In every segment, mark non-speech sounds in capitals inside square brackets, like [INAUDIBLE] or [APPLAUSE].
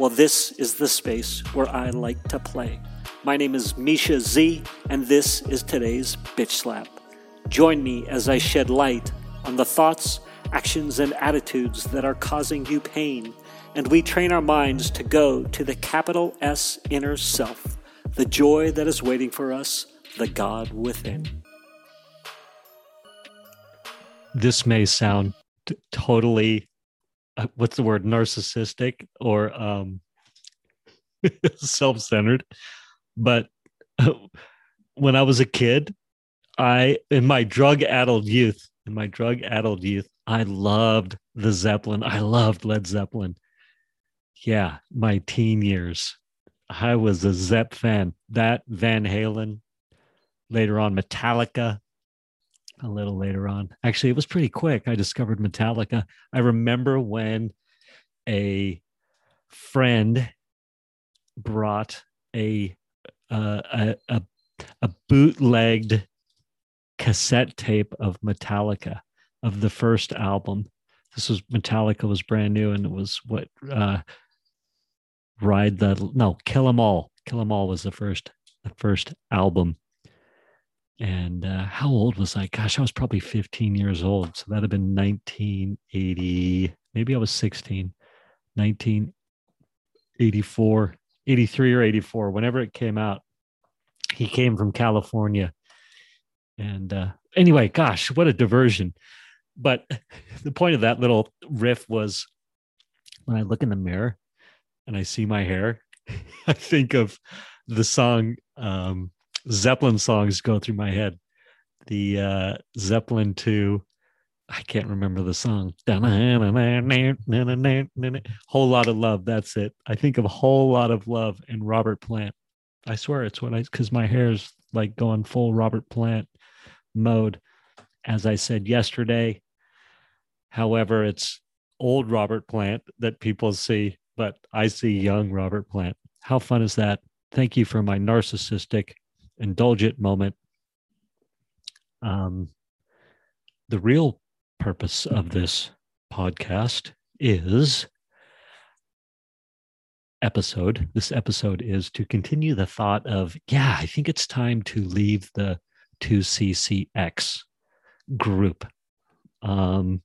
Well, this is the space where I like to play. My name is Misha Z, and this is today's Bitch Slap. Join me as I shed light on the thoughts, actions, and attitudes that are causing you pain, and we train our minds to go to the capital S inner self, the joy that is waiting for us, the God within. This may sound t- totally, what's the word, narcissistic or um, [LAUGHS] self centered, but [LAUGHS] when I was a kid, I in my drug addled youth, in my drug addled youth, I loved the Zeppelin. I loved Led Zeppelin. Yeah, my teen years. I was a Zepp fan. That Van Halen, later on Metallica, a little later on. Actually, it was pretty quick. I discovered Metallica. I remember when a friend brought a uh, a, a, a bootlegged cassette tape of Metallica of the first album. This was Metallica was brand new, and it was what uh, Ride the no Kill 'Em All. Kill 'Em All was the first the first album. And uh, how old was I? Gosh, I was probably 15 years old. So that'd have been 1980. Maybe I was 16. 1984, 83 or 84, whenever it came out. He came from California and uh, anyway, gosh, what a diversion. But [LAUGHS] the point of that little riff was when I look in the mirror and I see my hair, [LAUGHS] I think of the song um, Zeppelin songs go through my head. The uh, Zeppelin 2, I can't remember the song. Whole lot of love. That's it. I think of a whole lot of love and Robert Plant. I swear it's what I, because my hair's like going full Robert Plant mode. As I said yesterday, however, it's old Robert Plant that people see, but I see young Robert Plant. How fun is that? Thank you for my narcissistic, indulgent moment. Um, the real purpose of this podcast is episode. This episode is to continue the thought of, yeah, I think it's time to leave the 2CCX group. Um,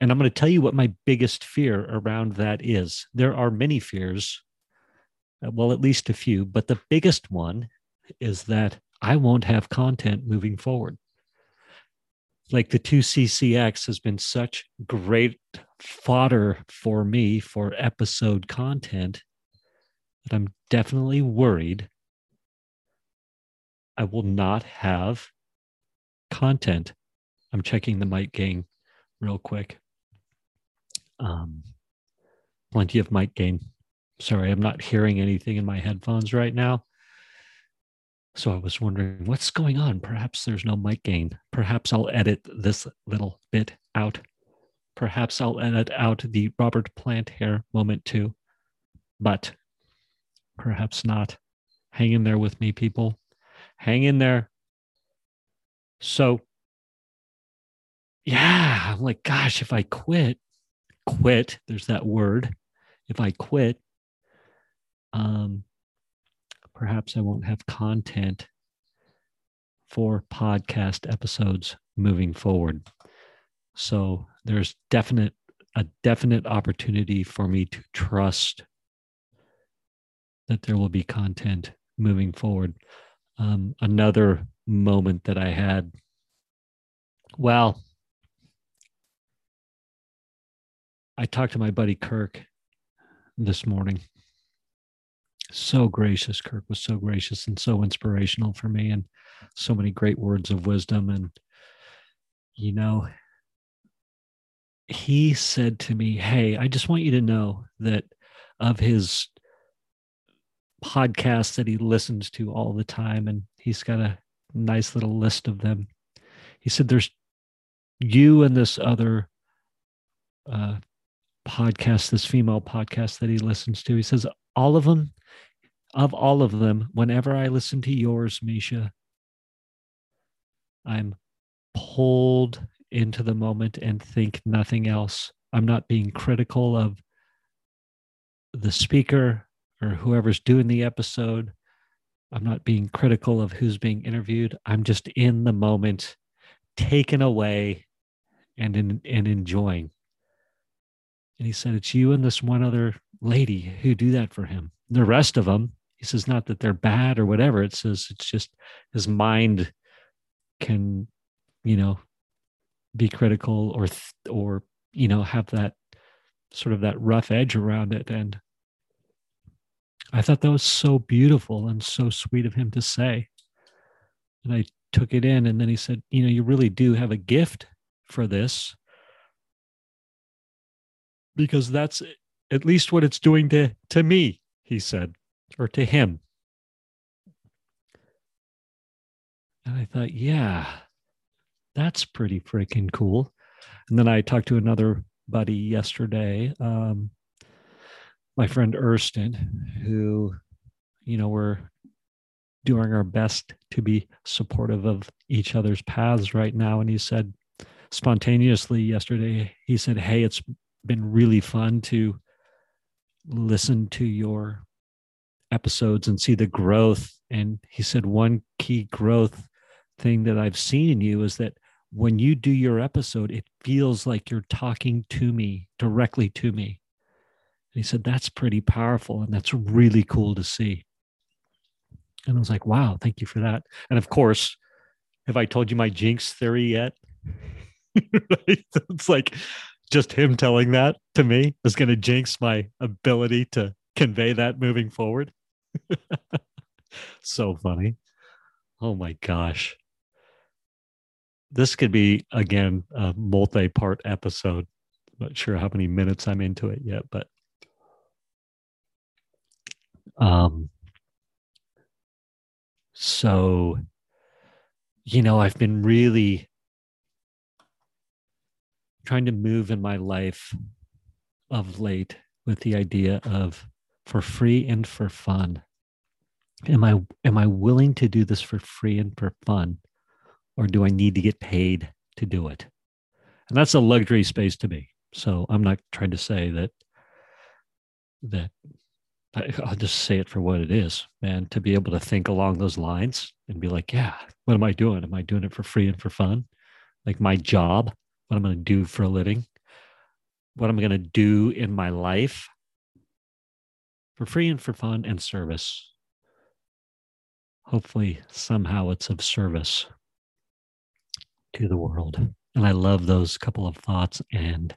and I'm going to tell you what my biggest fear around that is. There are many fears, uh, well, at least a few, but the biggest one is that I won't have content moving forward. Like the 2CCX has been such great fodder for me for episode content that I'm definitely worried I will not have content. I'm checking the mic gain real quick. Um, plenty of mic gain. Sorry, I'm not hearing anything in my headphones right now. So I was wondering what's going on. Perhaps there's no mic gain. Perhaps I'll edit this little bit out. Perhaps I'll edit out the Robert Plant hair moment too. But perhaps not. Hang in there with me, people hang in there. So, yeah, I'm like, gosh, if I quit, quit, there's that word. If I quit, um, perhaps I won't have content for podcast episodes moving forward. So there's definite a definite opportunity for me to trust that there will be content moving forward um, another moment that I had. Well, I talked to my buddy Kirk this morning. So gracious. Kirk was so gracious and so inspirational for me, and so many great words of wisdom. And, you know, he said to me, Hey, I just want you to know that of his podcasts that he listens to all the time, and he's got a nice little list of them. He said, There's you and this other uh, podcast, this female podcast that he listens to. He says, All of them, of all of them, whenever I listen to yours, Misha, I'm pulled into the moment and think nothing else. I'm not being critical of the speaker or whoever's doing the episode. I'm not being critical of who's being interviewed. I'm just in the moment, taken away and in, and enjoying. And he said, It's you and this one other lady who do that for him. The rest of them, he says, not that they're bad or whatever. It says it's just his mind can, you know, be critical or, or, you know, have that sort of that rough edge around it. And I thought that was so beautiful and so sweet of him to say. And I took it in. And then he said, You know, you really do have a gift for this because that's at least what it's doing to, to me, he said, or to him. And I thought, yeah, that's pretty freaking cool. And then I talked to another buddy yesterday, um, my friend Erston, who, you know, we're doing our best to be supportive of each other's paths right now. And he said spontaneously yesterday, he said, Hey, it's been really fun to listen to your episodes and see the growth. And he said, one key growth thing that I've seen in you is that when you do your episode, it feels like you're talking to me directly to me. And he said, that's pretty powerful. And that's really cool to see. And I was like, wow, thank you for that. And of course, have I told you my jinx theory yet? [LAUGHS] it's like just him telling that to me is going to jinx my ability to convey that moving forward. [LAUGHS] so funny. Oh my gosh. This could be, again, a multi part episode. Not sure how many minutes I'm into it yet, but um, so, you know, I've been really trying to move in my life of late with the idea of for free and for fun. Am I am I willing to do this for free and for fun or do I need to get paid to do it? And that's a luxury space to me. So I'm not trying to say that that I'll just say it for what it is, man, to be able to think along those lines and be like, yeah, what am I doing? Am I doing it for free and for fun? Like my job what I'm going to do for a living, what I'm going to do in my life for free and for fun and service. Hopefully, somehow it's of service to the world. And I love those couple of thoughts. And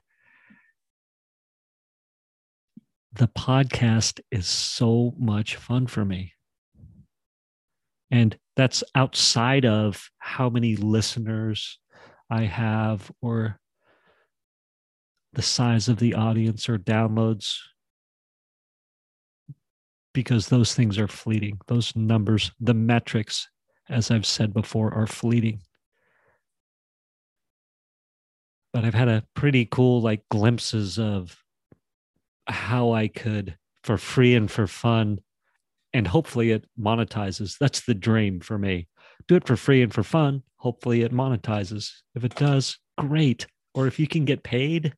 the podcast is so much fun for me. And that's outside of how many listeners I have or the size of the audience or downloads because those things are fleeting. Those numbers, the metrics, as I've said before, are fleeting. But I've had a pretty cool like glimpses of how I could, for free and for fun, and hopefully it monetizes. That's the dream for me. Do it for free and for fun, hopefully it monetizes. If it does, great. Or if you can get paid,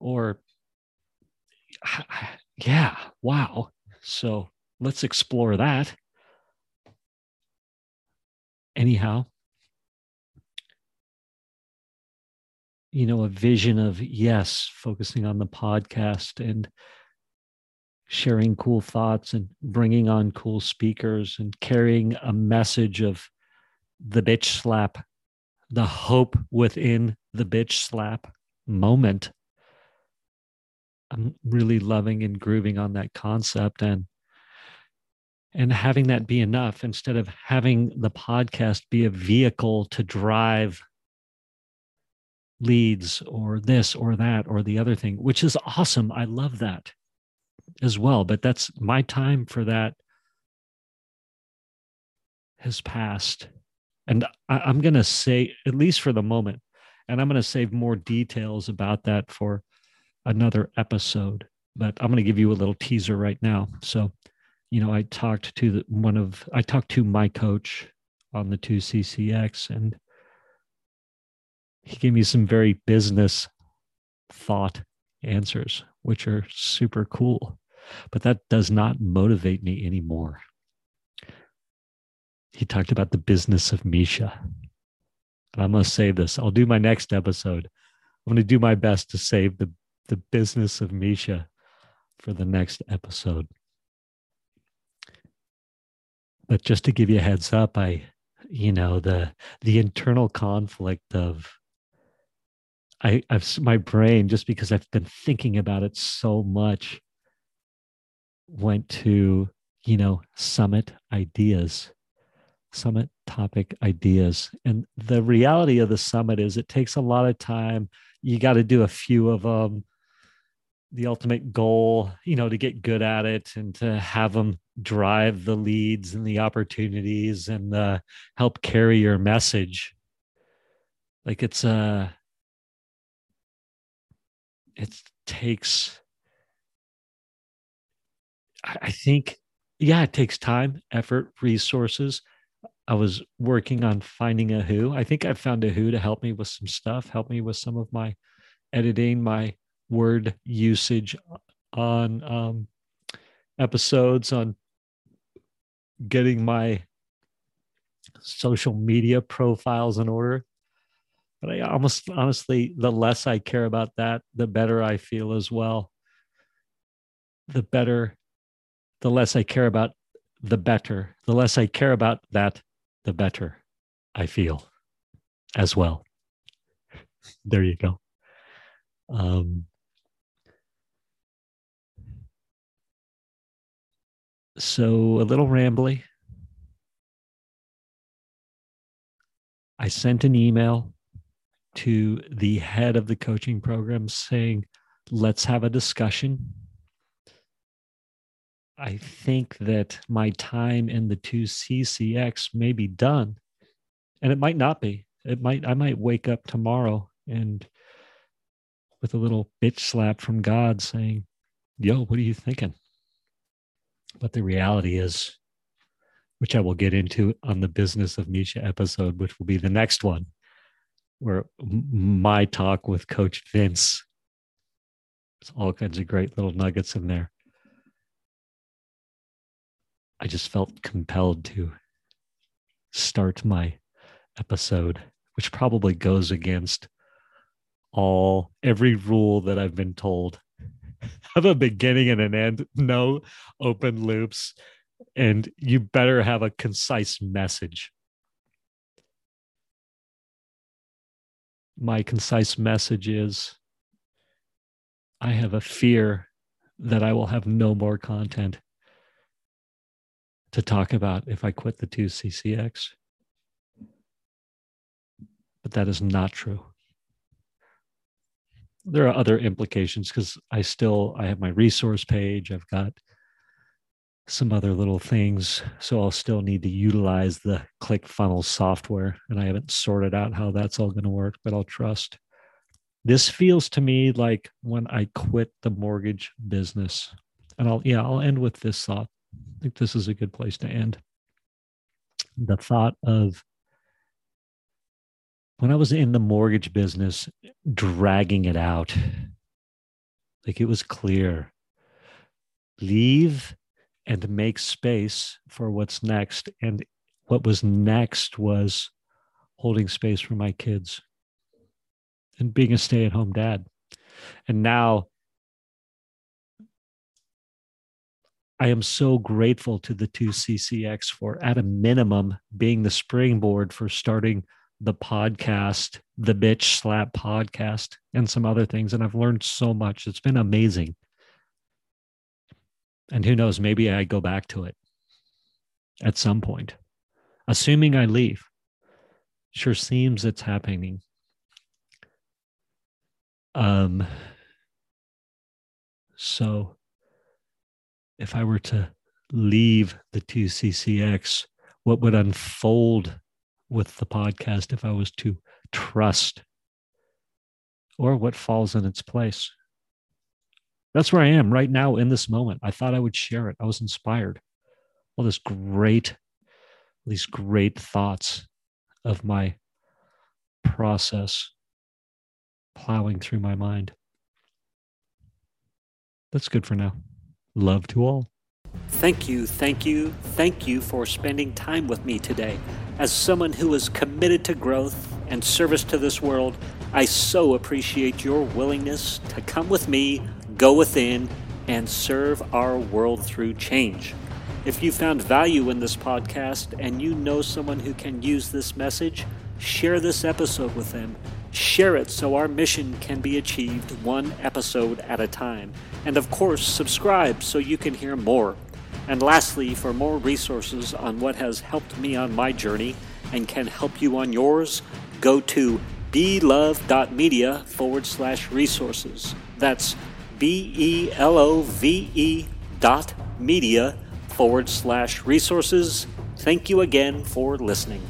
or [SIGHS] yeah, wow. So let's explore that. Anyhow, you know, a vision of yes, focusing on the podcast and sharing cool thoughts and bringing on cool speakers and carrying a message of the bitch slap, the hope within the bitch slap moment. I'm really loving and grooving on that concept and and having that be enough instead of having the podcast be a vehicle to drive leads or this or that or the other thing, which is awesome. I love that. as well. But that's my time for that has passed. And I, am going to say, at least for the moment, and I'm going to save more details about that for another episode. But I'm going to give you a little teaser right now. So, you know, I talked to the, one of, I talked to my coach on the 2CCX, and he gave me some very business thought answers, which are super cool. But that does not motivate me anymore. He talked about the business of Misha. And I'm going to save this. I'll do my next episode. I'm going to do my best to save the, the business of Misha for the next episode. But just to give you a heads up, I, you know, the the internal conflict of I, I've my brain just because I've been thinking about it so much went to you know summit ideas summit topic ideas. And the reality of the summit is it takes a lot of time. You got to do a few of them the ultimate goal you know to get good at it and to have them drive the leads and the opportunities and uh, help carry your message. Like it's a uh, it takes i think yeah it takes time effort resources i was working on finding a who i think i found a who to help me with some stuff help me with some of my editing my word usage on um, episodes on getting my social media profiles in order but I almost honestly, the less I care about that, the better I feel as well. The better, the less I care about the better. The less I care about that, the better I feel as well. There you go. Um, so a little rambly. I sent an email to the head of the coaching program saying, let's have a discussion. I think that my time in the 2CCX may be done. And it might not be. It might, I might wake up tomorrow and with a little bitch slap from God saying, Yo, what are you thinking? But the reality is, which I will get into on the business of Misha episode, which will be the next one where my talk with Coach Vince. There's all kinds of great little nuggets in there. I just felt compelled to start my episode, which probably goes against all every rule that I've been told. [LAUGHS] have a beginning and an end, no open loops, and you better have a concise message. my concise message is I have a fear that I will have no more content to talk about if I quit the 2CCX. But that is not true. There are other implications because I still I have my resource page. I've got some other little things. So I'll still need to utilize the ClickFunnels software. And I haven't sorted out how that's all going to work, but I'll trust. This feels to me like when I quit the mortgage business. And I'll, yeah, I'll end with this thought. I think this is a good place to end. The thought of when I was in the mortgage business, dragging it out, like it was clear leave and make space for what's next. And what was next was holding space for my kids and being a stay at home dad. And now I am so grateful to the 2CCX for, at a minimum, being the springboard for starting the podcast, the Bitch Slap podcast, and some other things. And I've learned so much. It's been amazing. And who knows, maybe I go back to it at some point, assuming I leave. Sure seems it's happening. Um, so if I were to leave the 2CCX, what would unfold with the podcast if I was to trust or what falls in its place. That's where I am right now in this moment. I thought I would share it. I was inspired. All this great, these great thoughts of my process plowing through my mind. That's good for now. Love to all. Thank you, thank you, thank you for spending time with me today. As someone who is committed to growth and service to this world, I so appreciate your willingness to come with me, go within, and serve our world through change. If you found value in this podcast and you know someone who can use this message, share this episode with them. Share it so our mission can be achieved one episode at a time. And of course, subscribe so you can hear more. And lastly, for more resources on what has helped me on my journey and can help you on yours, go to belove.media forward slash resources. That's B E L O V E dot media forward slash resources. Thank you again for listening.